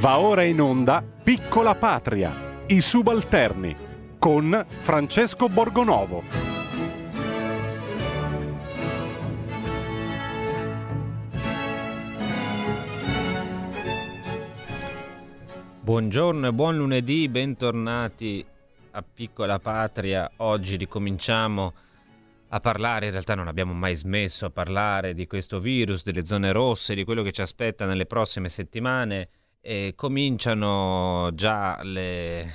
Va ora in onda Piccola Patria, i subalterni, con Francesco Borgonovo. Buongiorno e buon lunedì, bentornati a Piccola Patria. Oggi ricominciamo a parlare, in realtà non abbiamo mai smesso a parlare di questo virus, delle zone rosse, di quello che ci aspetta nelle prossime settimane e cominciano già le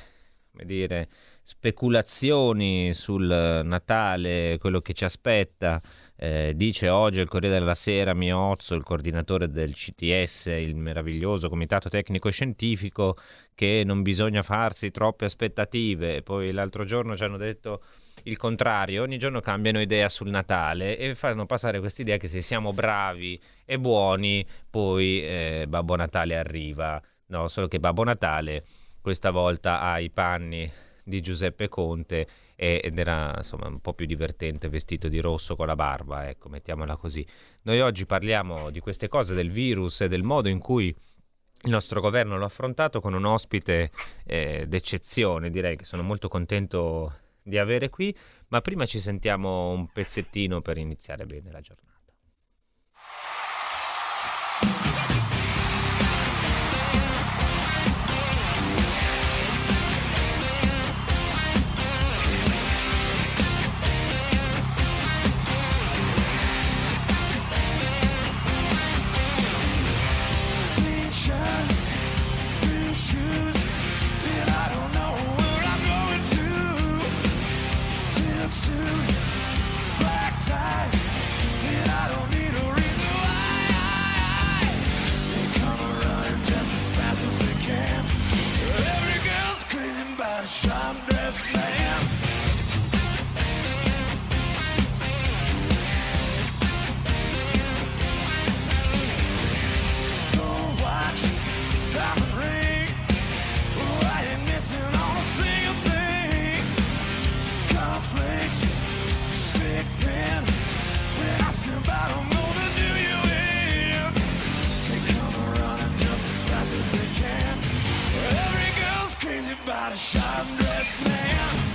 dire, speculazioni sul Natale, quello che ci aspetta. Eh, dice oggi il Corriere della Sera Miozzo, il coordinatore del CTS, il meraviglioso Comitato Tecnico Scientifico, che non bisogna farsi troppe aspettative. Poi l'altro giorno ci hanno detto il contrario, ogni giorno cambiano idea sul Natale e fanno passare questa idea che se siamo bravi e buoni, poi eh, Babbo Natale arriva. No, solo che Babbo Natale questa volta ha i panni di Giuseppe Conte ed era insomma un po' più divertente vestito di rosso con la barba, ecco, mettiamola così. Noi oggi parliamo di queste cose, del virus e del modo in cui il nostro governo l'ha affrontato con un ospite eh, d'eccezione, direi che sono molto contento di avere qui, ma prima ci sentiamo un pezzettino per iniziare bene la giornata. Smash. about a sharp dressed man.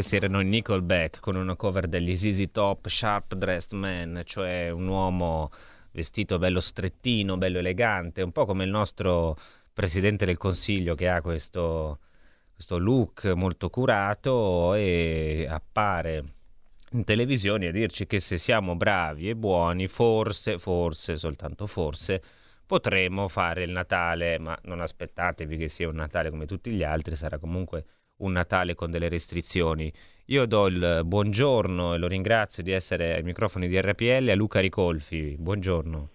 Questi erano i Nickelback con una cover degli ZZ Top Sharp Dressed Man, cioè un uomo vestito bello strettino, bello elegante, un po' come il nostro presidente del consiglio che ha questo, questo look molto curato e appare in televisione a dirci che se siamo bravi e buoni, forse, forse, soltanto forse, potremo fare il Natale, ma non aspettatevi che sia un Natale come tutti gli altri, sarà comunque un Natale con delle restrizioni. Io do il buongiorno e lo ringrazio di essere ai microfoni di RPL a Luca Ricolfi. Buongiorno.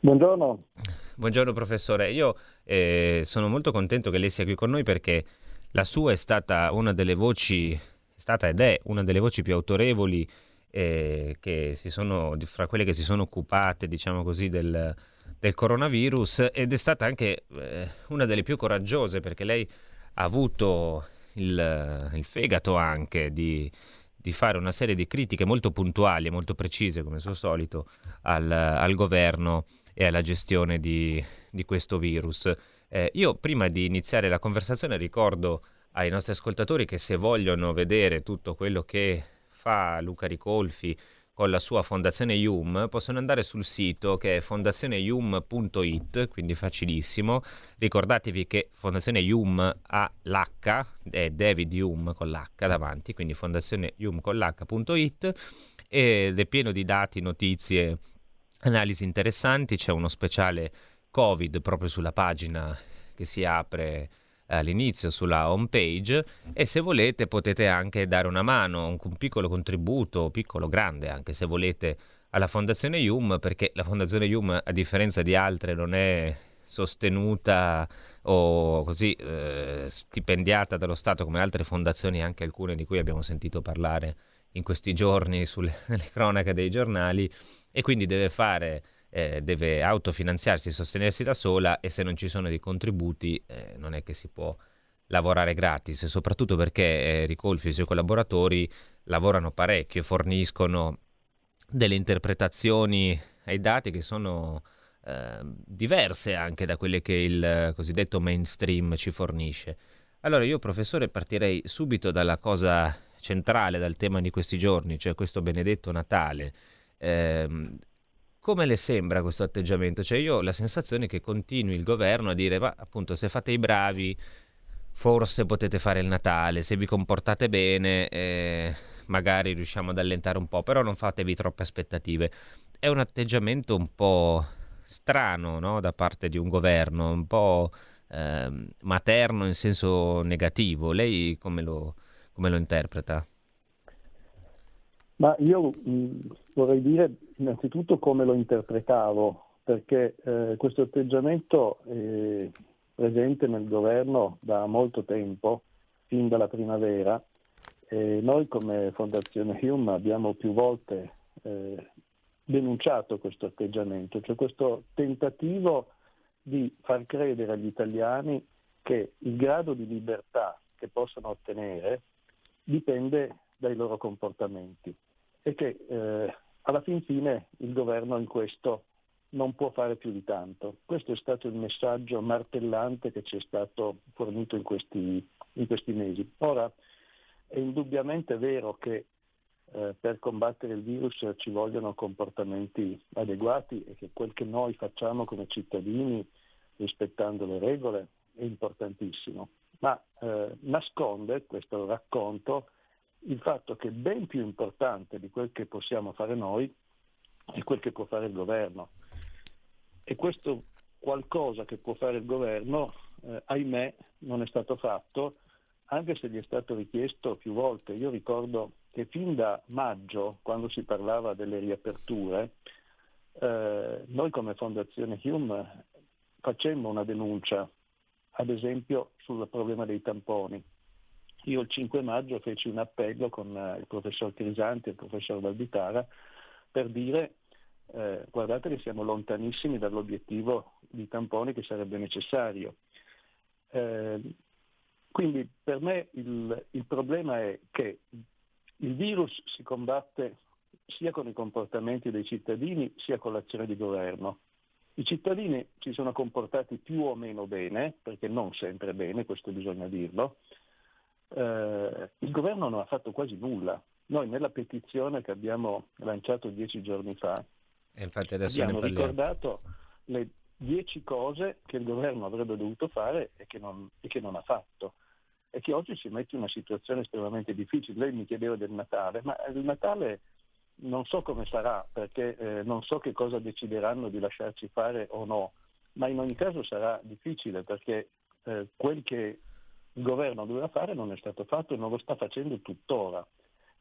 Buongiorno. Buongiorno professore. Io eh, sono molto contento che lei sia qui con noi perché la sua è stata una delle voci, è stata ed è una delle voci più autorevoli eh, che si sono, fra quelle che si sono occupate, diciamo così, del, del coronavirus ed è stata anche eh, una delle più coraggiose perché lei ha avuto il, il fegato anche di, di, fare una serie di critiche molto puntuali e molto precise, come al suo solito, al, al governo e alla gestione di, di questo virus. Eh, io prima di iniziare la conversazione ricordo ai nostri ascoltatori che se vogliono vedere tutto quello che fa Luca Ricolfi con la sua fondazione IUM possono andare sul sito che è fondazioneium.it, quindi facilissimo. Ricordatevi che Fondazione IUM ha l'H, è David IUM con l'H davanti, quindi l'H.it ed è pieno di dati, notizie, analisi interessanti. C'è uno speciale Covid proprio sulla pagina che si apre all'inizio sulla home page e se volete potete anche dare una mano, un, piccolo contributo, piccolo grande anche se volete alla Fondazione IUM perché la Fondazione IUM a differenza di altre non è sostenuta o così eh, stipendiata dallo Stato come altre fondazioni, anche alcune di cui abbiamo sentito parlare in questi giorni sulle cronache dei giornali e quindi deve fare eh, deve autofinanziarsi, sostenersi da sola e se non ci sono dei contributi eh, non è che si può lavorare gratis, soprattutto perché eh, Ricolfi e i suoi collaboratori lavorano parecchio, forniscono delle interpretazioni ai dati che sono eh, diverse anche da quelle che il cosiddetto mainstream ci fornisce. Allora io professore partirei subito dalla cosa centrale, dal tema di questi giorni, cioè questo benedetto Natale. Eh, come le sembra questo atteggiamento? Cioè io ho la sensazione che continui il governo a dire, ma appunto se fate i bravi forse potete fare il Natale, se vi comportate bene eh, magari riusciamo ad allentare un po', però non fatevi troppe aspettative. È un atteggiamento un po' strano no? da parte di un governo, un po' eh, materno in senso negativo. Lei come lo, come lo interpreta? Ma io mh, vorrei dire innanzitutto come lo interpretavo, perché eh, questo atteggiamento è presente nel governo da molto tempo, fin dalla primavera, e noi come Fondazione Hume abbiamo più volte eh, denunciato questo atteggiamento, cioè questo tentativo di far credere agli italiani che il grado di libertà che possono ottenere dipende dai loro comportamenti e che eh, alla fin fine il governo in questo non può fare più di tanto. Questo è stato il messaggio martellante che ci è stato fornito in questi, in questi mesi. Ora, è indubbiamente vero che eh, per combattere il virus ci vogliono comportamenti adeguati e che quel che noi facciamo come cittadini, rispettando le regole, è importantissimo. Ma eh, nasconde questo racconto il fatto che ben più importante di quel che possiamo fare noi è quel che può fare il governo. E questo qualcosa che può fare il governo, eh, ahimè, non è stato fatto, anche se gli è stato richiesto più volte. Io ricordo che fin da maggio, quando si parlava delle riaperture, eh, noi come Fondazione Hume facemmo una denuncia, ad esempio sul problema dei tamponi io il 5 maggio feci un appello con eh, il professor Crisanti e il professor Valditara per dire eh, guardate che siamo lontanissimi dall'obiettivo di tamponi che sarebbe necessario. Eh, quindi per me il, il problema è che il virus si combatte sia con i comportamenti dei cittadini sia con l'azione di governo. I cittadini si sono comportati più o meno bene, perché non sempre bene, questo bisogna dirlo, eh, il governo non ha fatto quasi nulla. Noi nella petizione che abbiamo lanciato dieci giorni fa abbiamo ricordato le dieci cose che il governo avrebbe dovuto fare e che, non, e che non ha fatto e che oggi si mette in una situazione estremamente difficile. Lei mi chiedeva del Natale, ma il Natale non so come sarà perché eh, non so che cosa decideranno di lasciarci fare o no, ma in ogni caso sarà difficile perché eh, quel che il governo doveva fare non è stato fatto e non lo sta facendo tuttora.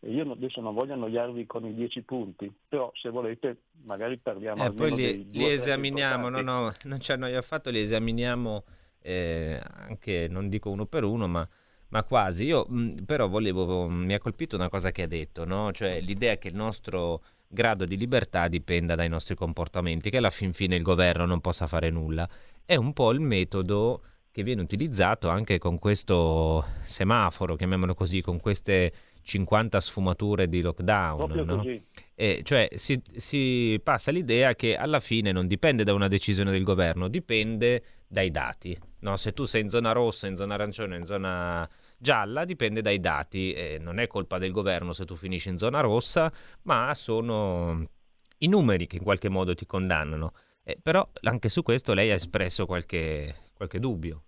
Io adesso non voglio annoiarvi con i dieci punti, però se volete magari parliamo eh, poi li, li esaminiamo, no, no, non ci annoia affatto, li esaminiamo eh, anche, non dico uno per uno, ma, ma quasi. Io mh, però volevo, mi ha colpito una cosa che ha detto, no? cioè l'idea che il nostro grado di libertà dipenda dai nostri comportamenti, che alla fin fine il governo non possa fare nulla. È un po' il metodo che viene utilizzato anche con questo semaforo, chiamiamolo così, con queste 50 sfumature di lockdown. No? E cioè si, si, passa l'idea che alla fine non dipende da una decisione del governo, dipende dai dati. No? Se tu sei in zona rossa, in zona arancione, in zona gialla, dipende dai dati. E non è colpa del governo se tu finisci in zona rossa, ma sono i numeri che in qualche modo ti condannano. Eh, però anche su questo lei ha espresso qualche, qualche dubbio.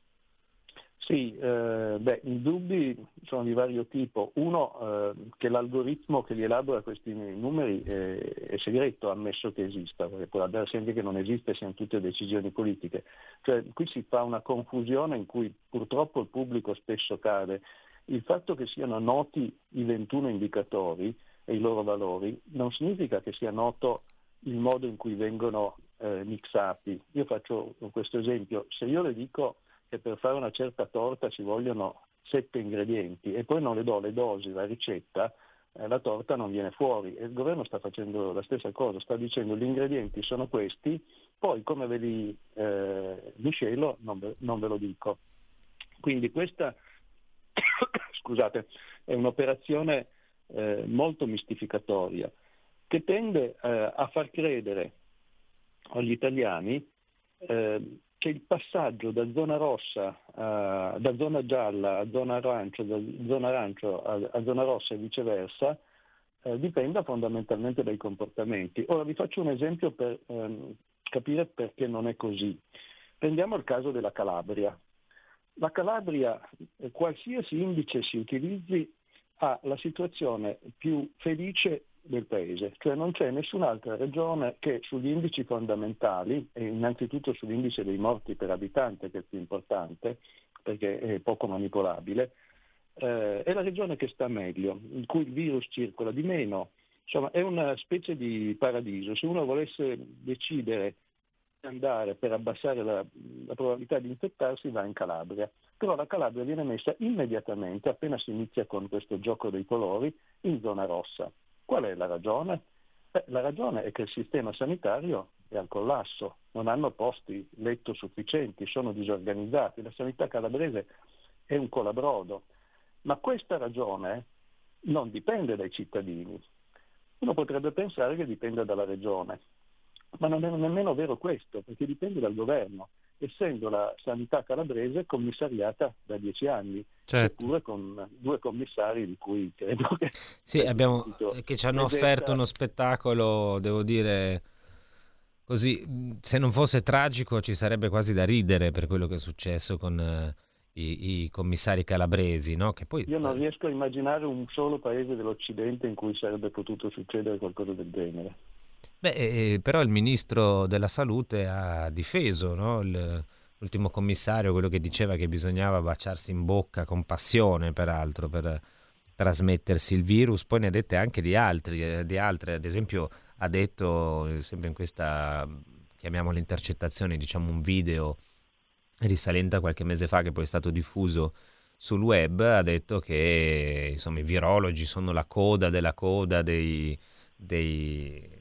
Sì, eh, beh, i dubbi sono di vario tipo. Uno, eh, che l'algoritmo che li elabora questi numeri è, è, segreto, ammesso che esista, perché può darsi anche che non esiste, siano tutte decisioni politiche. Cioè, qui si fa una confusione in cui purtroppo il pubblico spesso cade. Il fatto che siano noti i 21 indicatori e i loro valori non significa che sia noto il modo in cui vengono eh, mixati. Io faccio questo esempio, se io le dico che per fare una certa torta ci vogliono sette ingredienti e poi non le do le dosi, la ricetta, eh, la torta non viene fuori. E il governo sta facendo la stessa cosa, sta dicendo gli ingredienti sono questi, poi come ve li eh, miscelo non ve, non ve lo dico. Quindi questa scusate, è un'operazione eh, molto mistificatoria che tende eh, a far credere agli italiani eh, che il passaggio da zona rossa, a, da zona gialla a zona arancio, da zona arancio a, a zona rossa e viceversa, eh, dipenda fondamentalmente dai comportamenti. Ora vi faccio un esempio per ehm, capire perché non è così. Prendiamo il caso della Calabria. La Calabria, eh, qualsiasi indice si utilizzi, ha la situazione più felice del paese, cioè non c'è nessun'altra regione che sugli indici fondamentali, e innanzitutto sull'indice dei morti per abitante che è più importante, perché è poco manipolabile, eh, è la regione che sta meglio, in cui il virus circola di meno, insomma è una specie di paradiso. Se uno volesse decidere di andare per abbassare la, la probabilità di infettarsi va in Calabria, però la Calabria viene messa immediatamente, appena si inizia con questo gioco dei colori, in zona rossa. Qual è la ragione? Beh, la ragione è che il sistema sanitario è al collasso, non hanno posti letto sufficienti, sono disorganizzati, la sanità calabrese è un colabrodo, ma questa ragione non dipende dai cittadini. Uno potrebbe pensare che dipenda dalla regione, ma non è nemmeno vero questo, perché dipende dal governo essendo la sanità calabrese commissariata da dieci anni, certo. eppure con due commissari di cui credo che... Sì, abbiamo, che ci hanno offerto uno spettacolo, devo dire, così, se non fosse tragico ci sarebbe quasi da ridere per quello che è successo con... Uh, i, i, commissari calabresi, no? Che poi... Io non riesco a immaginare un solo paese dell'Occidente in cui sarebbe potuto succedere qualcosa del genere. Beh, eh, però il ministro della salute ha difeso no? il, l'ultimo commissario, quello che diceva che bisognava baciarsi in bocca con passione, peraltro, per trasmettersi il virus. Poi ne ha dette anche di altri, eh, di altre. ad esempio ha detto, eh, sempre in questa, chiamiamola intercettazione, diciamo un video risalente a qualche mese fa che poi è stato diffuso sul web, ha detto che insomma, i virologi sono la coda della coda dei, dei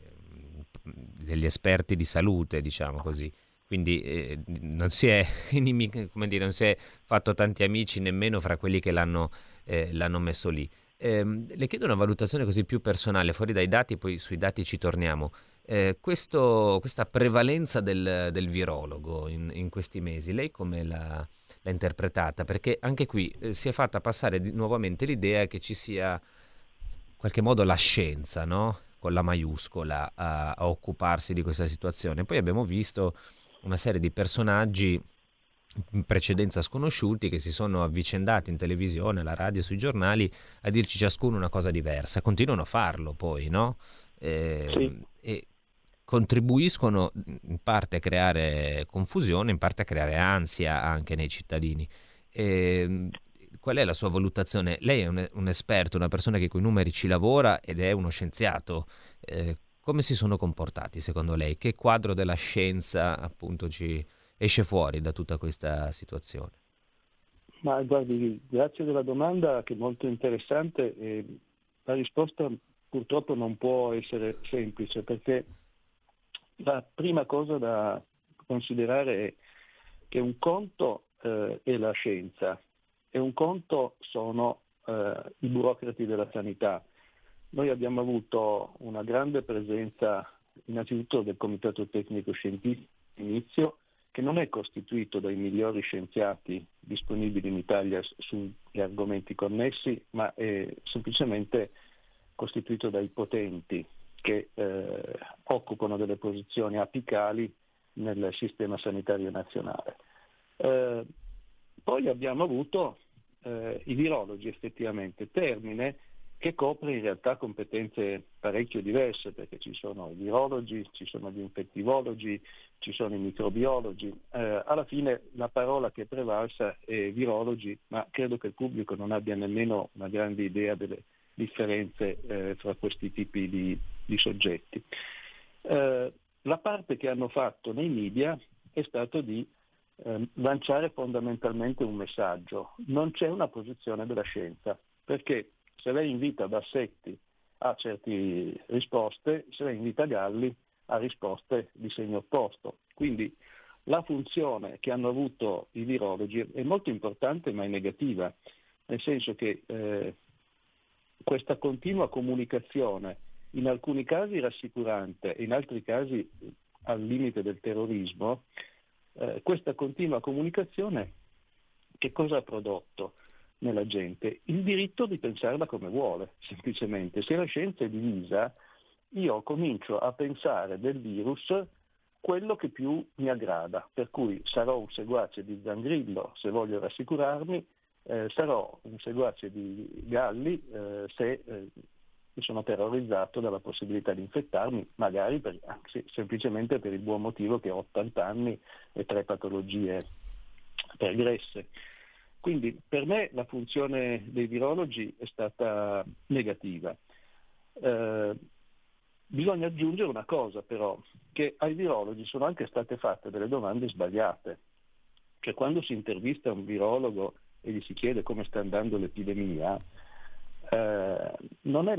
degli esperti di salute, diciamo così. Quindi eh, non, si è, dire, non, si è, fatto tanti amici nemmeno fra quelli che l'hanno, eh, l'hanno messo lì. Eh, le chiedo una valutazione così più personale, fuori dai dati, poi sui dati ci torniamo. Eh, questo, questa prevalenza del, del virologo in, in, questi mesi, lei come l'ha, l'ha interpretata? Perché anche qui eh, si è fatta passare di, nuovamente l'idea che ci sia in qualche modo la scienza, no? Con la maiuscola a, a occuparsi di questa situazione. Poi abbiamo visto una serie di personaggi in precedenza sconosciuti che si sono avvicendati in televisione, alla radio, sui giornali a dirci ciascuno una cosa diversa. Continuano a farlo poi, no? Eh, sì. E contribuiscono in parte a creare confusione, in parte a creare ansia anche nei cittadini. E qual è la sua valutazione? Lei è un, un esperto, una persona che con i numeri ci lavora ed è uno scienziato. Eh, come si sono comportati secondo lei? Che quadro della scienza appunto ci esce fuori da tutta questa situazione? Ma guardi, grazie della domanda che è molto interessante. E la risposta purtroppo non può essere semplice perché la prima cosa da considerare è che un conto eh, è la scienza e un conto sono eh, i burocrati della sanità. Noi abbiamo avuto una grande presenza innanzitutto del Comitato Tecnico Scientifico inizio, che non è costituito dai migliori scienziati disponibili in Italia sugli argomenti connessi, ma è semplicemente costituito dai potenti che eh, occupano delle posizioni apicali nel sistema sanitario nazionale. Eh, poi abbiamo avuto eh, i virologi effettivamente, termine che copre in realtà competenze parecchio diverse, perché ci sono i virologi, ci sono gli infettivologi, ci sono i microbiologi. Eh, alla fine la parola che è prevalsa è virologi, ma credo che il pubblico non abbia nemmeno una grande idea delle differenze eh, fra questi tipi di, di soggetti. Eh, la parte che hanno fatto nei media è stato di eh, lanciare fondamentalmente un messaggio. Non c'è una posizione della scienza, perché se lei invita Bassetti a certe risposte, se lei invita Galli a risposte di segno opposto. Quindi la funzione che hanno avuto i virologi è molto importante ma è negativa, nel senso che eh, questa continua comunicazione, in alcuni casi rassicurante, in altri casi al limite del terrorismo, eh, questa continua comunicazione che cosa ha prodotto nella gente? Il diritto di pensarla come vuole, semplicemente. Se la scienza è divisa, io comincio a pensare del virus quello che più mi aggrada, per cui sarò un seguace di Zangrillo se voglio rassicurarmi, eh, sarò un seguace di Galli eh, se eh, sono terrorizzato dalla possibilità di infettarmi, magari per, anzi, semplicemente per il buon motivo che ho 80 anni e tre patologie pregresse. Quindi per me la funzione dei virologi è stata negativa. Eh, bisogna aggiungere una cosa però, che ai virologi sono anche state fatte delle domande sbagliate. Cioè quando si intervista un virologo e gli si chiede come sta andando l'epidemia, eh, non, è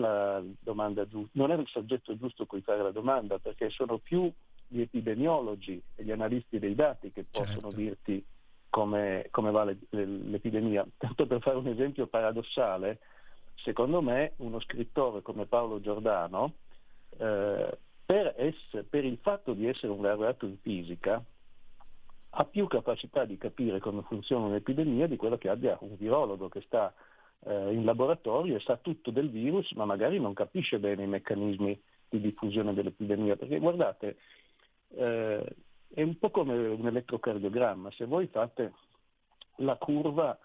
giusta, non, è il soggetto giusto cui fare la domanda, perché sono più gli epidemiologi e gli analisti dei dati che possono certo. dirti come, come va le, le, l'epidemia. Tanto per fare un esempio paradossale, secondo me uno scrittore come Paolo Giordano, eh, per, essere, per il fatto di essere un laureato in fisica, ha più capacità di capire come funziona un'epidemia di quello che abbia un virologo che sta eh, in laboratorio e sa tutto del virus, ma magari non capisce bene i meccanismi di diffusione dell'epidemia. Perché guardate, eh, è un po' come un elettrocardiogramma, se voi fate la curva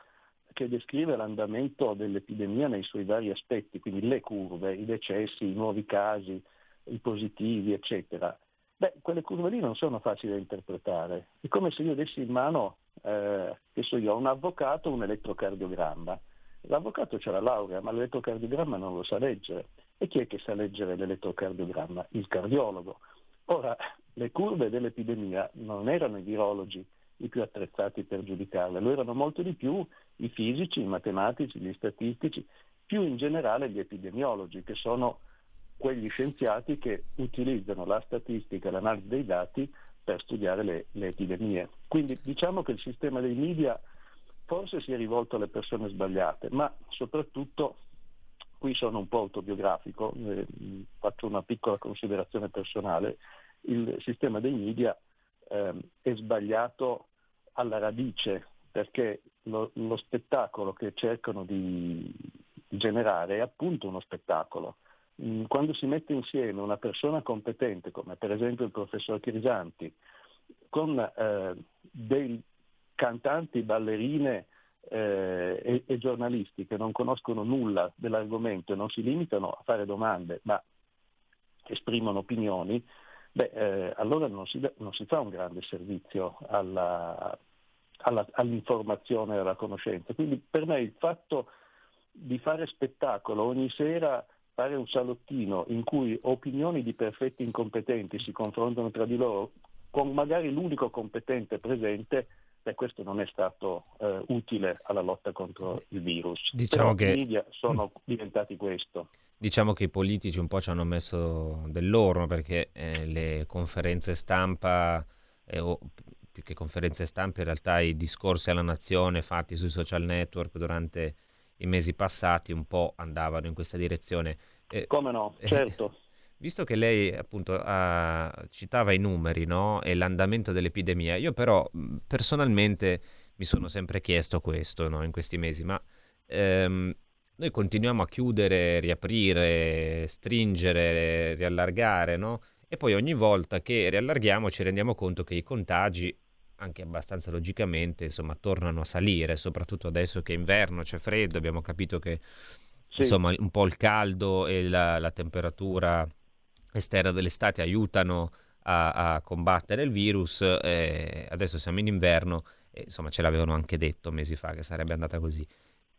che descrive l'andamento dell'epidemia nei suoi vari aspetti, quindi le curve, i decessi, i nuovi casi, i positivi, eccetera, beh, quelle curve lì non sono facili da interpretare. È come se io dessi in mano, eh, che so io, un avvocato un elettrocardiogramma. L'avvocato c'ha la laurea, ma l'elettrocardiogramma non lo sa leggere. E chi è che sa leggere l'elettrocardiogramma? Il cardiologo. Ora, le curve dell'epidemia non erano i virologi i più attrezzati per giudicarle, lo erano molto di più i fisici, i matematici, gli statistici, più in generale gli epidemiologi, che sono quegli scienziati che utilizzano la statistica l'analisi dei dati per studiare le, le epidemie. Quindi diciamo che il sistema dei media forse si è rivolto alle persone sbagliate, ma soprattutto qui sono un po' autobiografico, eh, faccio una piccola considerazione personale, il sistema dei media eh, è sbagliato alla radice perché lo, lo spettacolo che cercano di, generare è appunto uno spettacolo. Mm, quando si mette insieme una persona competente, come per esempio il professor Crisanti, con eh, dei cantanti, ballerine eh, e, e, giornalisti che non conoscono nulla dell'argomento e non si limitano a fare domande, ma esprimono opinioni, beh, eh, allora non si, non si, fa un grande servizio alla, alla, all'informazione e alla conoscenza. Quindi per me il fatto di fare spettacolo ogni sera fare un salottino in cui opinioni di perfetti incompetenti si confrontano tra di loro con magari l'unico competente presente, beh, questo non è stato eh, utile alla lotta contro il virus. Diciamo Però che... i media sono diventati questo. Diciamo che i politici un po' ci hanno messo del loro perché eh, le conferenze stampa, eh, o più che conferenze stampa, in realtà i discorsi alla nazione fatti sui social network durante i mesi passati un po' andavano in questa direzione. Eh, Come no, certo. Visto che lei appunto ha, citava i numeri no? e l'andamento dell'epidemia, io però personalmente mi sono sempre chiesto questo no? in questi mesi, ma ehm, noi continuiamo a chiudere, riaprire, stringere, riallargare, no? E poi ogni volta che riallarghiamo ci rendiamo conto che i contagi anche abbastanza logicamente, insomma, tornano a salire, soprattutto adesso che è inverno, c'è freddo, abbiamo capito che sì. insomma un po' il caldo e la, la temperatura esterna dell'estate aiutano a, a combattere il virus, eh, adesso siamo in inverno, e, insomma ce l'avevano anche detto mesi fa che sarebbe andata così.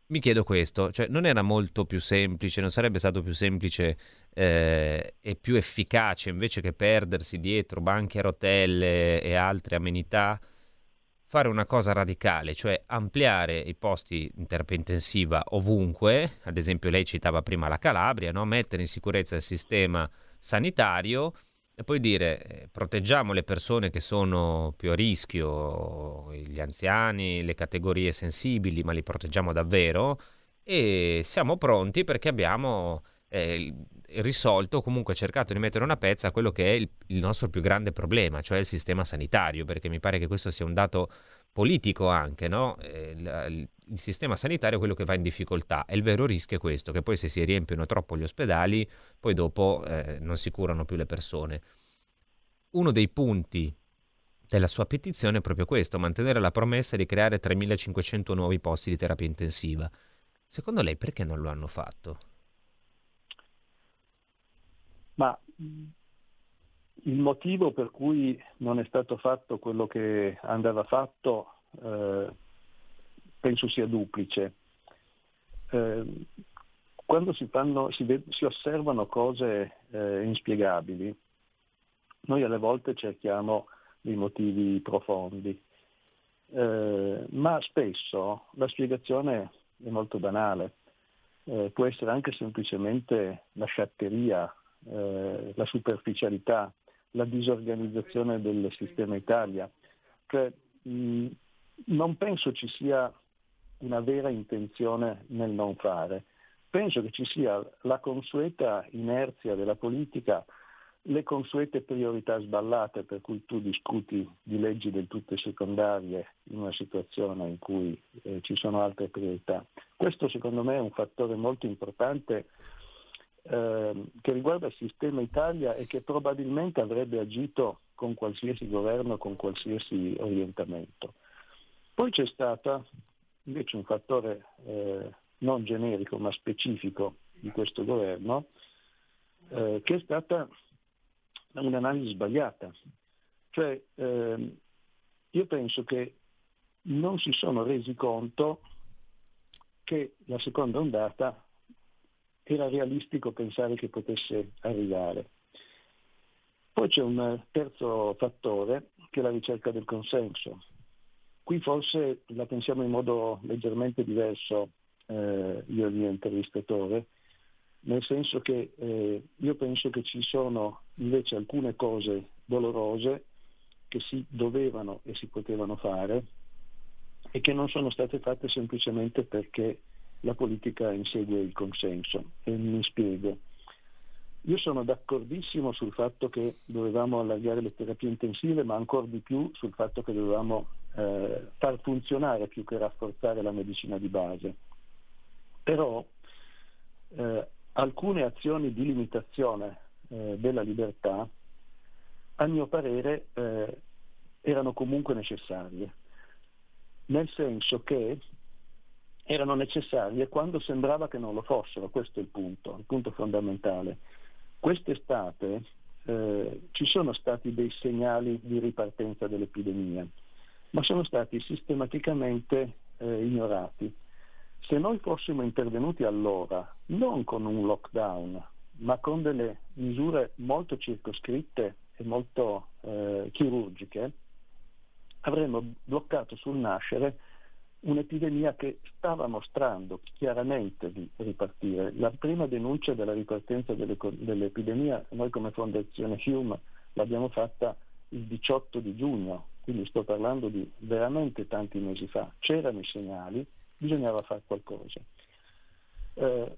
Mi chiedo questo, cioè non era molto più semplice, non sarebbe stato più semplice eh, e più efficace invece che perdersi dietro banchi a rotelle e altre amenità, fare una cosa radicale, cioè ampliare i posti in terapia intensiva ovunque, ad esempio lei citava prima la Calabria, no? mettere in sicurezza il sistema sanitario e poi dire eh, proteggiamo le persone che sono più a rischio, gli anziani, le categorie sensibili, ma li proteggiamo davvero? E siamo pronti perché abbiamo eh, risolto, comunque cercato di mettere una pezza a quello che è il, il, nostro più grande problema, cioè il sistema sanitario, perché mi pare che questo sia un dato politico anche, no? eh, il, il sistema sanitario è quello che va in difficoltà e il vero rischio è questo, che poi se si riempiono troppo gli ospedali, poi dopo eh, non si curano più le persone. Uno dei punti della sua petizione è proprio questo, mantenere la promessa di creare 3.500 nuovi posti di terapia intensiva. Secondo lei perché non lo hanno fatto? Ma il motivo per cui non è stato fatto quello che andava fatto eh, penso sia duplice. Eh, quando si, fanno, si, ve- si, osservano cose eh, inspiegabili, noi alle volte cerchiamo dei motivi profondi, eh, ma spesso la spiegazione è molto banale, eh, può essere anche semplicemente la sciatteria eh, la superficialità, la disorganizzazione del sistema Italia. Cioè, mh, non penso ci sia una vera intenzione nel non fare, penso che ci sia la consueta inerzia della politica, le consuete priorità sballate per cui tu discuti di leggi del tutto secondarie in una situazione in cui eh, ci sono altre priorità. Questo secondo me è un fattore molto importante Ehm, che riguarda il sistema Italia e che probabilmente avrebbe agito con qualsiasi governo, con qualsiasi orientamento. Poi c'è stato invece un fattore eh, non generico ma specifico di questo governo, eh, che è stata un'analisi sbagliata. Cioè, eh, io penso che non si sono resi conto che la seconda ondata era realistico pensare che potesse arrivare. Poi c'è un terzo fattore che è la ricerca del consenso. Qui forse la pensiamo in modo leggermente diverso eh, io e il mio intervistatore, nel senso che eh, io penso che ci sono invece alcune cose dolorose che si dovevano e si potevano fare e che non sono state fatte semplicemente perché la politica insegue il consenso. E mi spiego. Io sono d'accordissimo sul fatto che dovevamo allargare le terapie intensive, ma ancora di più sul fatto che dovevamo eh, far funzionare più che rafforzare la medicina di base. Però eh, alcune azioni di limitazione eh, della libertà, a mio parere, eh, erano comunque necessarie, nel senso che erano necessarie quando sembrava che non lo fossero, questo è il punto, il punto fondamentale. Quest'estate eh, ci sono stati dei segnali di ripartenza dell'epidemia, ma sono stati sistematicamente eh, ignorati. Se noi fossimo intervenuti allora, non con un lockdown, ma con delle misure molto circoscritte e molto eh, chirurgiche, avremmo bloccato sul nascere un'epidemia che stava mostrando chiaramente di ripartire. La prima denuncia della ripartenza delle, dell'epidemia, noi come Fondazione Hume l'abbiamo fatta il 18 di giugno, quindi sto parlando di veramente tanti mesi fa. C'erano i segnali, bisognava fare qualcosa. Eh,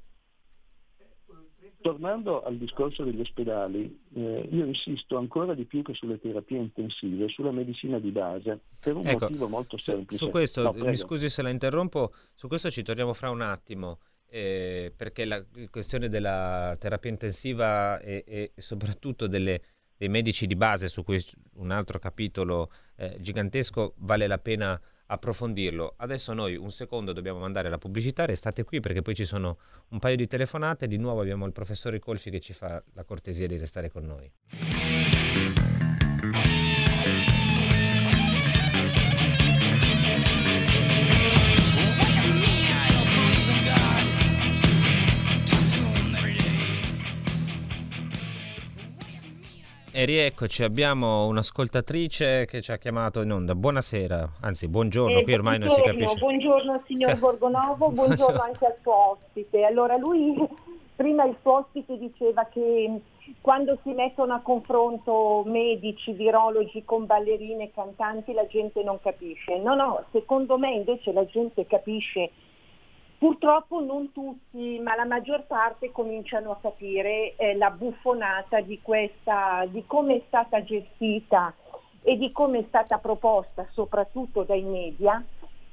Tornando al discorso degli ospedali, eh, io insisto ancora di più che sulle terapie intensive, sulla medicina di base, per un ecco, motivo molto semplice. Su, su questo, no, mi scusi se la interrompo, su questo ci torniamo fra un attimo. Eh, perché la, la, questione della terapia intensiva e, e soprattutto delle dei medici di base, su cui un altro capitolo eh, gigantesco vale la pena approfondirlo. Adesso noi un secondo dobbiamo mandare la pubblicità, restate qui perché poi ci sono un paio di telefonate, di nuovo abbiamo il professore Colfi che ci fa la cortesia di restare con noi. E rieccoci, abbiamo un'ascoltatrice che ci ha chiamato in onda. Buonasera, anzi buongiorno, eh, qui ormai non si capisce. Buongiorno signor sì. Borgonovo, buongiorno anche al suo ospite. Allora lui, prima il suo ospite diceva che quando si mettono a confronto medici, virologi con ballerine cantanti la gente non capisce. No, no, secondo me invece la gente capisce Purtroppo non tutti, ma la maggior parte cominciano a capire eh, la buffonata di, questa, di come è stata gestita e di come è stata proposta soprattutto dai media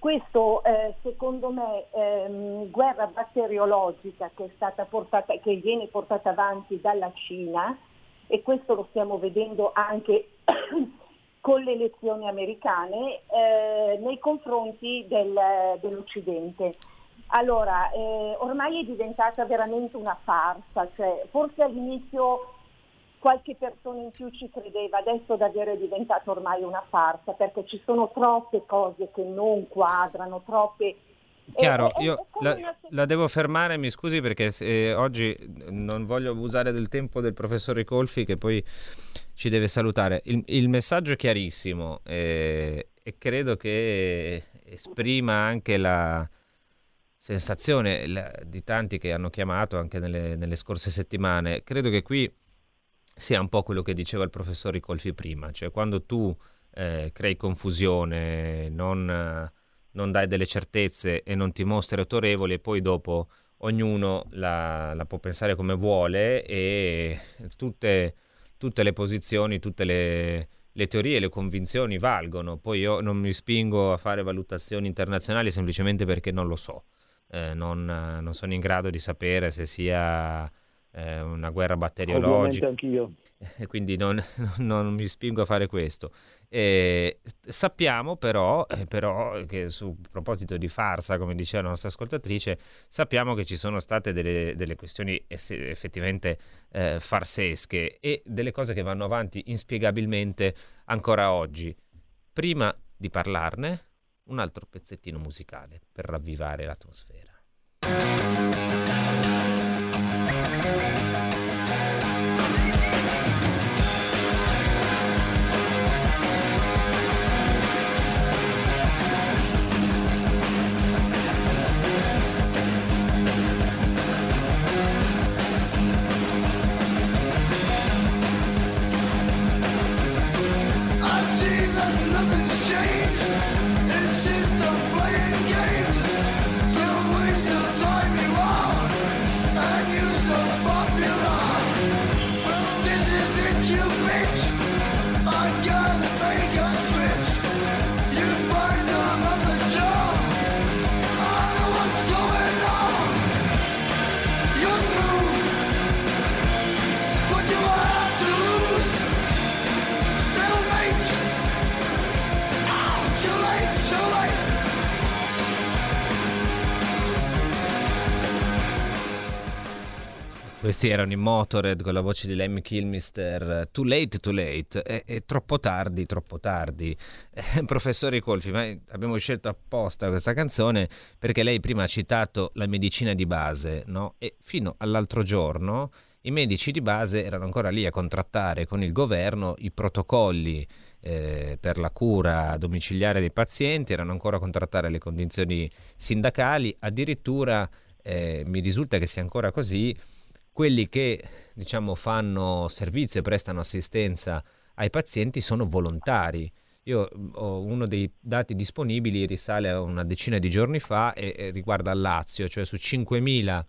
questo eh, secondo me ehm, guerra batteriologica che, portata, che, viene portata avanti dalla Cina e questo lo stiamo vedendo anche con le elezioni americane eh, nei confronti del, dell'Occidente. Allora, eh, ormai è diventata veramente una farsa, cioè, forse all'inizio qualche persona in più ci credeva, adesso davvero è diventata ormai una farsa perché ci sono troppe cose che non quadrano, troppe... Chiaro, eh, io la, una... la, devo fermare, mi scusi perché eh, oggi non voglio abusare del tempo del professore Colfi che poi ci deve salutare. Il, il messaggio è chiarissimo eh, e credo che esprima anche la, sensazione la, di tanti che hanno chiamato anche nelle, nelle, scorse settimane. Credo che qui sia un po' quello che diceva il professor Ricolfi prima, cioè quando tu eh, crei confusione, non, non, dai delle certezze e non ti mostri autorevole, poi dopo ognuno la, la può pensare come vuole e tutte, tutte le posizioni, tutte le, le teorie le convinzioni valgono. Poi io non mi spingo a fare valutazioni internazionali semplicemente perché non lo so eh, non, non, sono in grado di sapere se sia eh, una guerra batteriologica. anch'io. E quindi non, non, mi spingo a fare questo. E sappiamo però, eh, però, che su proposito di farsa, come diceva la nostra ascoltatrice, sappiamo che ci sono state delle, delle questioni effettivamente eh, farsesche e delle cose che vanno avanti inspiegabilmente ancora oggi. Prima di parlarne, un altro pezzettino musicale per ravvivare l'atmosfera. Questi erano i Motorhead con la voce di Lemmy Kilmister. Too late, too late. È, è troppo tardi, troppo tardi. Eh, professore Colfi, ma abbiamo scelto apposta questa canzone perché lei prima ha citato la medicina di base, no? E fino all'altro giorno i medici di base erano ancora lì a contrattare con il governo i protocolli eh, per la cura domiciliare dei pazienti, erano ancora a contrattare le condizioni sindacali, addirittura eh, mi risulta che sia ancora così quelli che diciamo, fanno servizio e prestano assistenza ai pazienti sono volontari. Io ho uno dei dati disponibili, risale a una decina di giorni fa e, e riguarda il Lazio, cioè su 5.000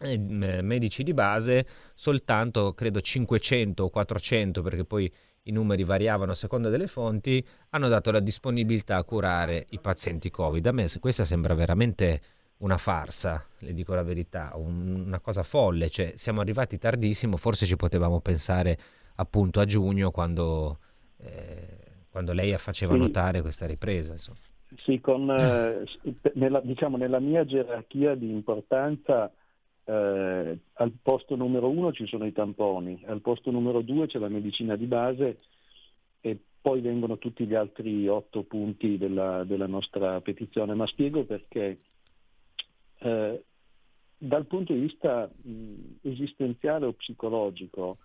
eh, medici di base, soltanto credo 500 o 400, perché poi i numeri variavano a seconda delle fonti, hanno dato la disponibilità a curare i pazienti Covid. A me questa sembra veramente una farsa, le dico la verità, un, una cosa folle, cioè siamo arrivati tardissimo, forse ci potevamo pensare appunto a giugno quando, eh, quando lei faceva sì. notare questa ripresa. Insomma. Sì, con, eh, nella, diciamo, nella mia gerarchia di importanza eh, al posto numero uno ci sono i tamponi, al posto numero due c'è la medicina di base e poi vengono tutti gli altri otto punti della, della nostra petizione, ma spiego perché. Eh, dal punto di vista mh, esistenziale o psicologico,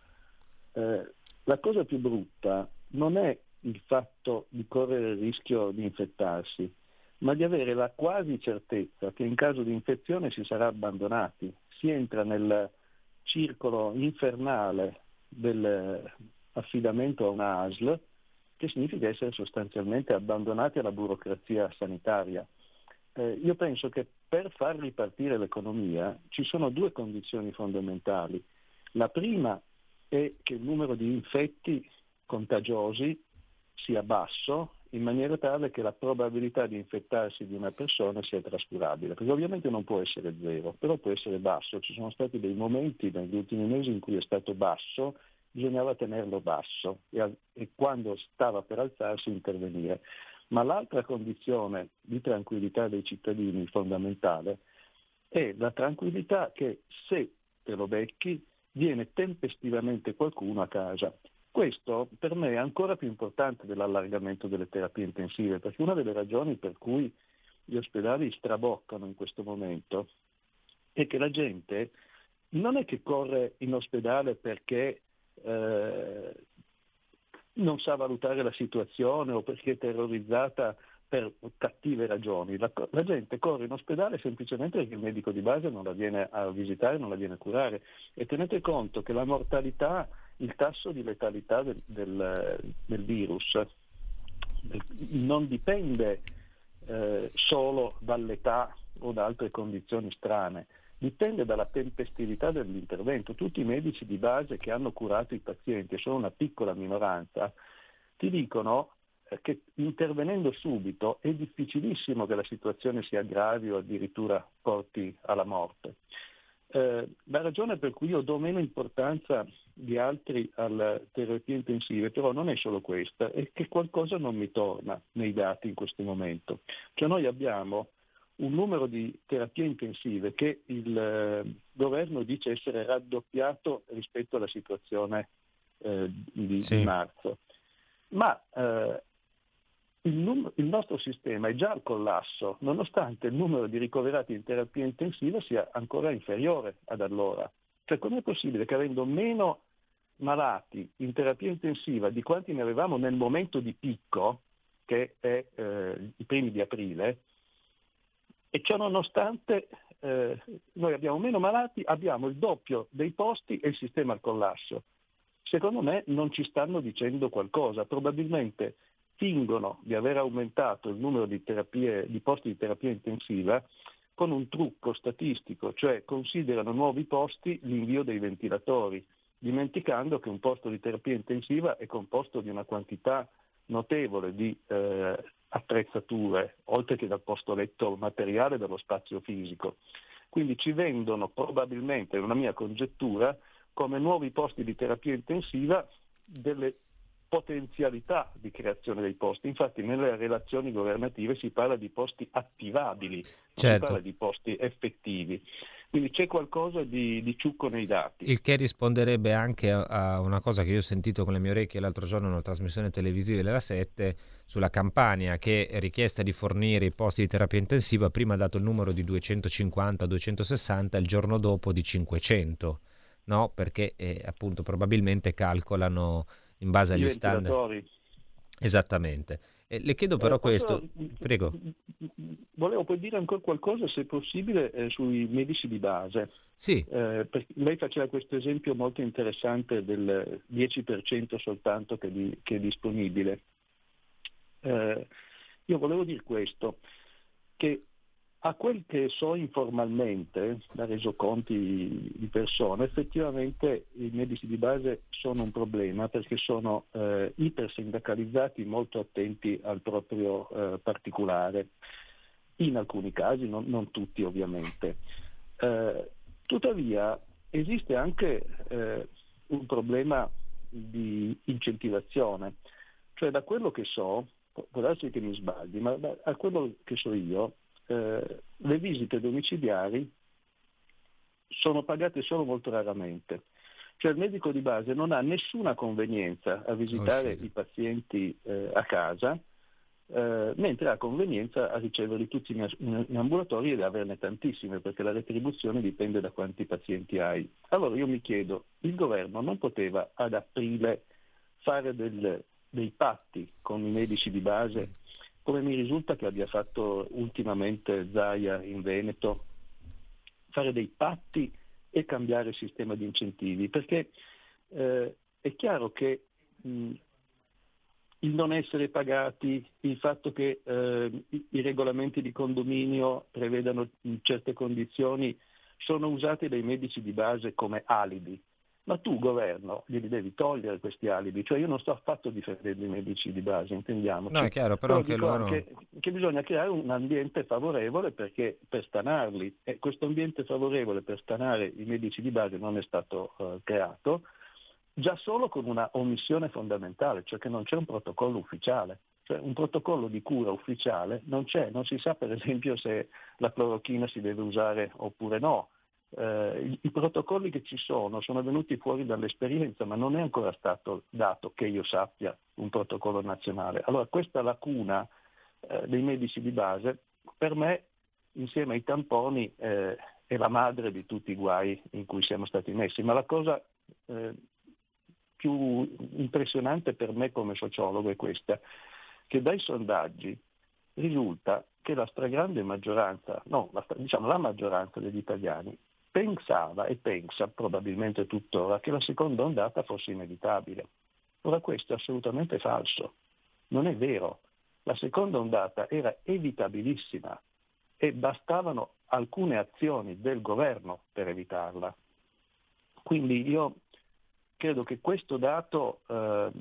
eh, la cosa più brutta non è il fatto di correre il rischio di infettarsi, ma di avere la quasi certezza che in caso di infezione si sarà abbandonati. Si entra nel circolo infernale dell'affidamento a una ASL che significa essere sostanzialmente abbandonati alla burocrazia sanitaria. Eh, io penso che per far ripartire l'economia ci sono due condizioni fondamentali. La prima è che il numero di infetti contagiosi sia basso in maniera tale che la probabilità di infettarsi di una persona sia trascurabile, perché ovviamente non può essere zero, però può essere basso. Ci sono stati dei momenti negli ultimi mesi in cui è stato basso bisognava tenerlo basso e, e quando stava per alzarsi intervenire. Ma l'altra condizione di tranquillità dei cittadini fondamentale è la tranquillità che se te lo becchi viene tempestivamente qualcuno a casa. Questo per me è ancora più importante dell'allargamento delle terapie intensive, perché una delle ragioni per cui gli ospedali straboccano in questo momento è che la gente non è che corre in ospedale perché eh, non sa valutare la situazione o perché è terrorizzata per cattive ragioni. La, la, gente corre in ospedale semplicemente perché il medico di base non la viene a visitare, non la viene a curare. E tenete conto che la mortalità, il tasso di letalità del, del, del virus non dipende eh, solo dall'età o da altre condizioni strane, dipende dalla tempestività dell'intervento. Tutti i medici di base che hanno curato i pazienti, sono una piccola minoranza, ti dicono eh, che intervenendo subito è difficilissimo che la situazione si aggravi o addirittura porti alla morte. Eh, la ragione per cui io do meno importanza di altri alle terapie intensive però non è solo questa, è che qualcosa non mi torna nei dati in questo momento. Cioè noi abbiamo un numero di terapie intensive che il eh, governo dice essere raddoppiato rispetto alla situazione eh, di, sì. di, marzo. Ma eh, il, num- il, nostro sistema è già al collasso, nonostante il numero di ricoverati in terapia intensiva sia ancora inferiore ad allora. Cioè com'è possibile che avendo meno malati in terapia intensiva di quanti ne avevamo nel momento di picco, che è eh, i primi di aprile, e ciò nonostante eh, noi abbiamo meno malati, abbiamo il doppio dei posti e il sistema al collasso. Secondo me non ci stanno dicendo qualcosa, probabilmente fingono di aver aumentato il numero di, terapie, di posti di terapia intensiva con un trucco statistico, cioè considerano nuovi posti l'invio dei ventilatori, dimenticando che un posto di terapia intensiva è composto di una quantità notevole di eh, attrezzature, oltre che dal posto letto materiale e dallo spazio fisico. Quindi ci vendono probabilmente, è una mia congettura, come nuovi posti di terapia intensiva delle potenzialità di creazione dei posti. Infatti nelle relazioni governative si parla di posti attivabili, non certo. si parla di posti effettivi. Quindi c'è qualcosa di, di, ciucco nei dati. Il che risponderebbe anche a, a, una cosa che io ho sentito con le mie orecchie l'altro giorno in una trasmissione televisiva della 7 sulla Campania, che richiesta di fornire i posti di terapia intensiva prima ha dato il numero di 250-260, il giorno dopo di 500, no? perché eh, appunto probabilmente calcolano in base agli standard. Esattamente. Eh, le chiedo però eh, questo, prego. Volevo poi dire ancora qualcosa, se possibile, eh, sui medici di base. Sì. Eh, lei faceva questo esempio molto interessante del 10% soltanto che, di, che è disponibile. Eh, io volevo dire questo, che a quel che so informalmente, da resoconti di persone, effettivamente i medici di base sono un problema perché sono eh, ipersindacalizzati, molto attenti al proprio eh, particolare, in alcuni casi, non, non tutti ovviamente. Eh, tuttavia esiste anche eh, un problema di incentivazione. Cioè da quello che so, può darsi che mi sbagli, ma a quello che so io, eh, le visite domiciliari sono pagate solo molto raramente. Cioè il medico di base non ha nessuna convenienza a visitare oh, sì. i pazienti eh, a casa, eh, mentre ha convenienza a riceverli tutti in, in, ambulatori ed averne tantissime, perché la retribuzione dipende da quanti pazienti hai. Allora io mi chiedo, il governo non poteva ad aprile fare del, dei patti con i medici di base, come mi risulta che abbia fatto ultimamente Zaia in Veneto, fare dei patti e cambiare il sistema di incentivi, perché eh, è chiaro che mh, il non essere pagati, il fatto che eh, i, regolamenti di condominio prevedano certe condizioni, sono usati dai medici di base come alibi ma tu governo glieli devi togliere questi alibi, cioè io non sto affatto difendendo i medici di base, intendiamo. No, è chiaro, però, però anche loro... Anche che bisogna creare un ambiente favorevole perché, per stanarli e questo ambiente favorevole per stanare i medici di base non è stato uh, creato già solo con una omissione fondamentale, cioè che non c'è un protocollo ufficiale. Cioè un protocollo di cura ufficiale non c'è, non si sa per esempio se la clorochina si deve usare oppure no, eh, i, protocolli che ci sono sono venuti fuori dall'esperienza, ma non è ancora stato dato che io sappia un protocollo nazionale. Allora questa lacuna eh, dei medici di base, per me, insieme ai tamponi, eh, è la madre di tutti i guai in cui siamo stati messi. Ma la cosa eh, più impressionante per me come sociologo è questa, che dai sondaggi risulta che la stragrande maggioranza, no, la, diciamo la maggioranza degli italiani pensava e pensa probabilmente tuttora che la seconda ondata fosse inevitabile. Ora questo è assolutamente falso, non è vero. La seconda ondata era evitabilissima e bastavano alcune azioni del governo per evitarla. Quindi io credo che questo dato eh,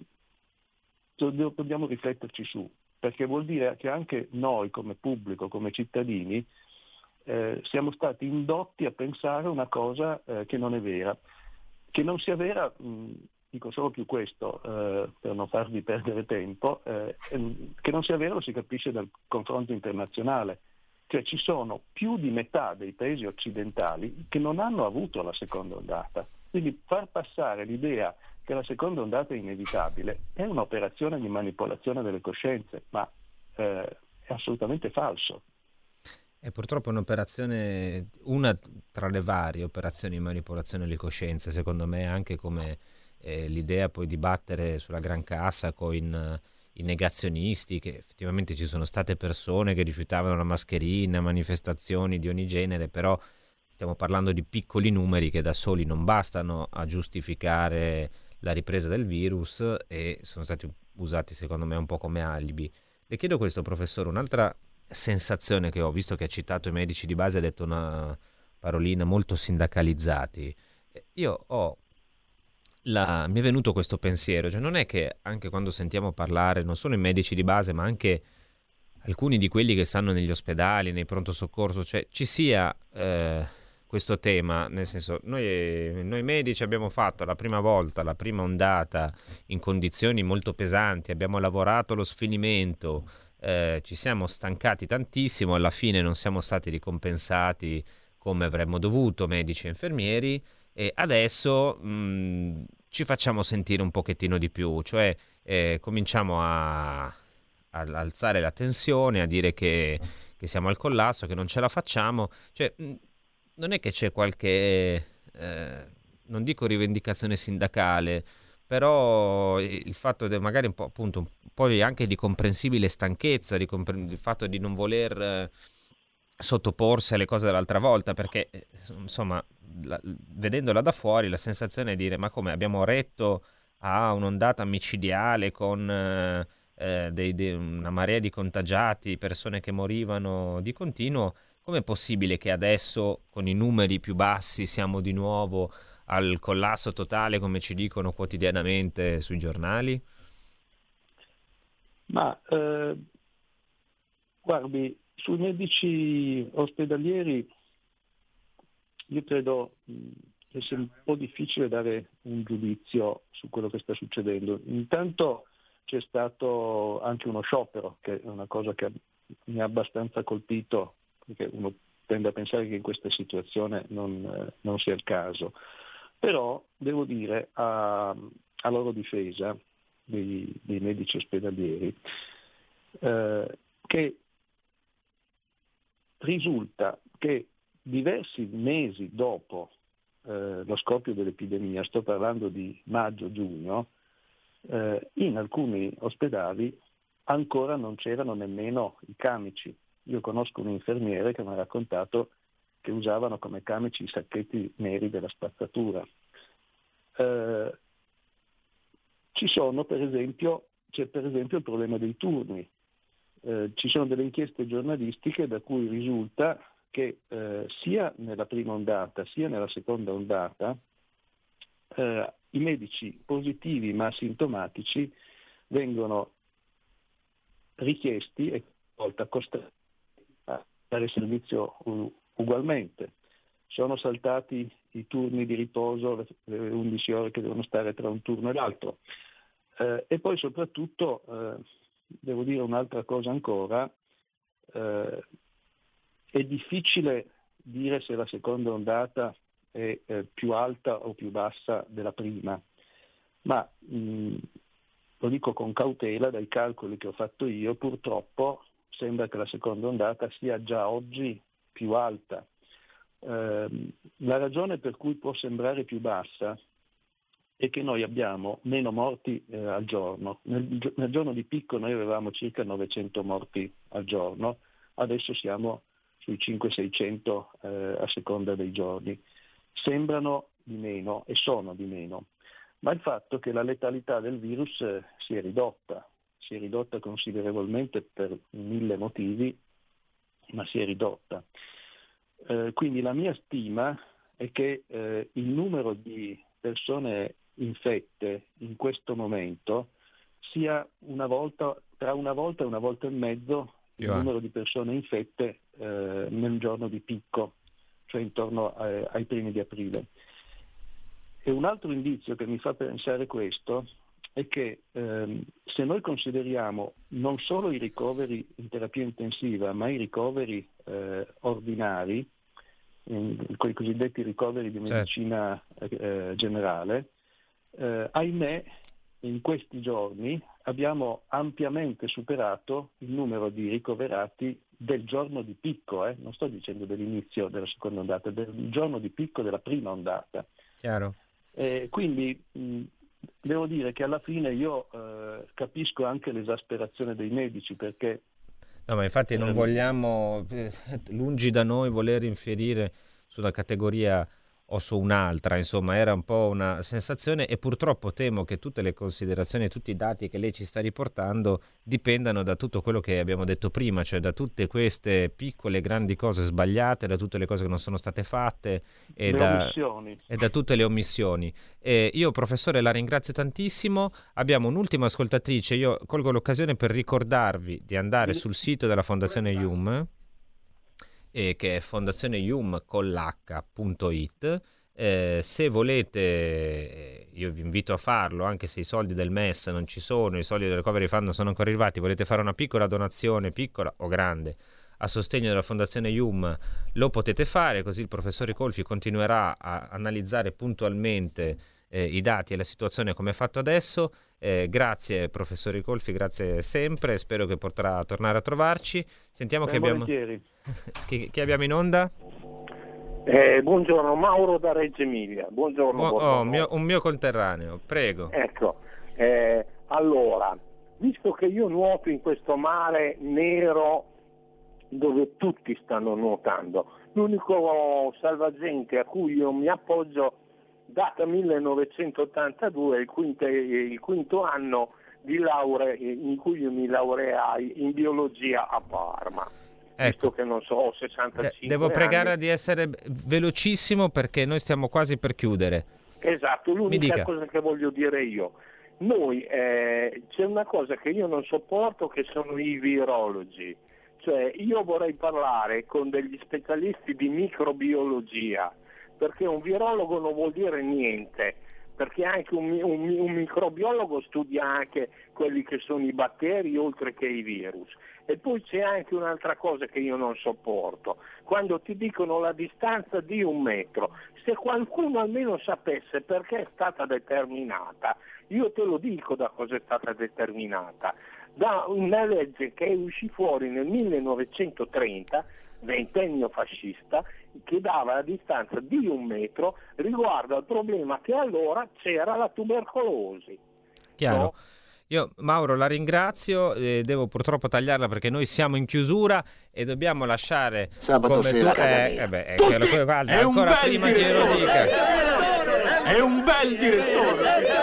dobbiamo rifletterci su, perché vuol dire che anche noi come pubblico, come cittadini, eh, siamo stati indotti a pensare una cosa eh, che non è vera. Che non sia vera, mh, dico solo più questo eh, per non farvi perdere tempo, eh, ehm, che non sia vero lo si capisce dal confronto internazionale. Cioè ci sono più di metà dei paesi occidentali che non hanno avuto la seconda ondata. Quindi far passare l'idea che la seconda ondata è inevitabile è un'operazione di manipolazione delle coscienze, ma eh, è assolutamente falso. È purtroppo un'operazione, una tra le varie operazioni di manipolazione delle coscienze, secondo me, anche come eh, l'idea poi di battere sulla gran cassa con in, i negazionisti, che effettivamente ci sono state persone che rifiutavano la mascherina, manifestazioni di ogni genere, però stiamo parlando di piccoli numeri che da soli non bastano a giustificare la ripresa del virus e sono stati usati secondo me un po' come alibi. Le chiedo questo professore, un'altra sensazione che ho, visto che ha citato i medici di base, ha detto una parolina molto sindacalizzati. Io ho la, mi è venuto questo pensiero, cioè non è che anche quando sentiamo parlare non solo i medici di base, ma anche alcuni di quelli che stanno negli ospedali, nei pronto soccorso, cioè ci sia eh, questo tema, nel senso noi, noi, medici abbiamo fatto la prima volta, la prima ondata in condizioni molto pesanti, abbiamo lavorato lo sfinimento, eh, ci siamo stancati tantissimo, alla fine non siamo stati ricompensati come avremmo dovuto, medici e infermieri, e adesso mh, mm, ci facciamo sentire un pochettino di più, cioè eh, cominciamo a, a, alzare la tensione, a dire che, che, siamo al collasso, che non ce la facciamo, cioè mh, mm, non è che c'è qualche, eh, non dico rivendicazione sindacale, però il fatto di magari un po', appunto, un po' anche di comprensibile stanchezza, di compre- il fatto di non voler eh, sottoporsi alle cose dell'altra volta, perché eh, insomma, la, vedendola da fuori la sensazione è dire ma come abbiamo retto a un'ondata micidiale con eh, eh dei, dei, una marea di contagiati, persone che morivano di continuo, com'è possibile che adesso con i numeri più bassi siamo di nuovo al collasso totale come ci dicono quotidianamente sui giornali? Ma eh, guardi, sui medici ospedalieri io credo è un po' difficile dare un giudizio su quello che sta succedendo. Intanto c'è stato anche uno sciopero, che è una cosa che mi ha abbastanza colpito, perché uno tende a pensare che in questa situazione non, eh, non sia il caso. Però devo dire a, a loro difesa dei, dei medici ospedalieri eh, che risulta che diversi mesi dopo eh, lo scoppio dell'epidemia, sto parlando di maggio-giugno, eh, in alcuni ospedali ancora non c'erano nemmeno i camici. Io conosco un infermiere che mi ha raccontato che usavano come camici i sacchetti neri della spazzatura. Eh, ci sono per esempio, c'è per esempio il problema dei turni. Eh, ci sono delle inchieste giornalistiche da cui risulta che eh, sia nella prima ondata sia nella seconda ondata eh, i medici positivi ma asintomatici vengono richiesti e volta costretti a dare servizio ugualmente. Sono saltati i turni di riposo, le 11 ore che devono stare tra un turno e l'altro. Eh, e poi soprattutto, eh, devo dire un'altra cosa ancora, eh, è difficile dire se la seconda ondata è eh, più alta o più bassa della prima, ma mh, lo dico con cautela dai calcoli che ho fatto io, purtroppo sembra che la seconda ondata sia già oggi più alta. Eh, la ragione per cui può sembrare più bassa è che noi abbiamo meno morti eh, al giorno. Nel, nel, giorno di picco noi avevamo circa 900 morti al giorno, adesso siamo sui 500-600 eh, a seconda dei giorni. Sembrano di meno e sono di meno, ma il fatto che la letalità del virus eh, si è ridotta, si è ridotta considerevolmente per mille motivi, ma si è ridotta. Eh, quindi la mia stima è che eh, il numero di persone infette in questo momento sia una volta, tra una volta e una volta e mezzo il Io numero di persone infette eh, nel giorno di picco, cioè intorno a, ai primi di aprile. E un altro indizio che mi fa pensare questo è che ehm, se noi consideriamo non solo i ricoveri in terapia intensiva, ma i ricoveri eh, ordinari, in, i cosiddetti ricoveri di certo. medicina certo. eh, generale, eh, ahimè in questi giorni abbiamo ampiamente superato il numero di ricoverati del giorno di picco, eh? non sto dicendo dell'inizio della seconda ondata, del giorno di picco della prima ondata. Chiaro. Eh, quindi mh, devo dire che alla fine io eh, capisco anche l'esasperazione dei medici perché... No, ma infatti non ehm, vogliamo, eh, lungi da noi voler infierire sulla categoria o su un'altra, insomma era un po' una sensazione e purtroppo temo che tutte le considerazioni, tutti i dati che lei ci sta riportando dipendano da tutto quello che abbiamo detto prima, cioè da tutte queste piccole e grandi cose sbagliate, da tutte le cose che non sono state fatte e, da, e da, tutte le omissioni. E io professore la ringrazio tantissimo, abbiamo un'ultima ascoltatrice, io colgo l'occasione per ricordarvi di andare sul sito della Fondazione IUM eh, che è fondazioneium.it. Eh, se volete, eh, io vi invito a farlo, anche se i soldi del MES non ci sono, i soldi del Recovery Fund non sono ancora arrivati, volete fare una piccola donazione, piccola o grande, a sostegno della Fondazione IUM, lo potete fare, così il professore Colfi continuerà a analizzare puntualmente eh, i dati e la situazione come è fatto adesso. Eh, grazie professore Colfi, grazie sempre, spero che potrà tornare a trovarci. Sentiamo che abbiamo... chi, chi, abbiamo in onda? Eh, buongiorno, Mauro da Reggio Emilia. Buongiorno. Oh, oh, mio, un mio conterraneo, prego. Ecco, eh, allora, visto che io nuoto in questo mare nero dove tutti stanno nuotando, l'unico salvagente a cui io mi appoggio data 1982, il quinto, il quinto anno di laurea in cui io mi laureai in biologia a Parma. Ecco. che non so, ho 65 Devo pregare anni. di essere velocissimo perché noi stiamo quasi per chiudere. Esatto, l'unica cosa che voglio dire io. Noi, eh, c'è una cosa che io non sopporto che sono i virologi. Cioè, io vorrei parlare con degli specialisti di microbiologia perché un virologo non vuol dire niente, perché anche un, un, un, microbiologo studia anche quelli che sono i batteri oltre che i virus. E poi c'è anche un'altra cosa che io non sopporto, quando ti dicono la distanza di un metro, se qualcuno almeno sapesse perché è stata determinata, io te lo dico da cosa è stata determinata, da una legge che uscì fuori nel 1930 ventennio fascista che dava la distanza di un metro riguardo al problema che allora c'era la tubercolosi. Chiaro. No? Io Mauro la ringrazio, eh, devo purtroppo tagliarla perché noi siamo in chiusura e dobbiamo lasciare Sabato come tu eh, eh beh, Tutti, quello, guarda, ancora prima direttore. che lo dica. È un bel direttore.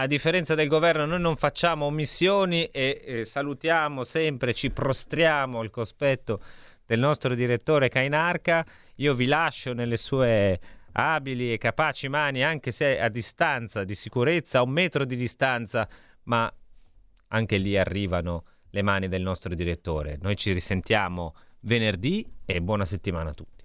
A differenza del governo noi non facciamo omissioni e eh, salutiamo sempre, ci prostriamo al cospetto del nostro direttore Cainarca. Io vi lascio nelle sue abili e capaci mani, anche se a distanza di sicurezza, a un metro di distanza, ma anche lì arrivano le mani del nostro direttore. Noi ci risentiamo venerdì e buona settimana a tutti.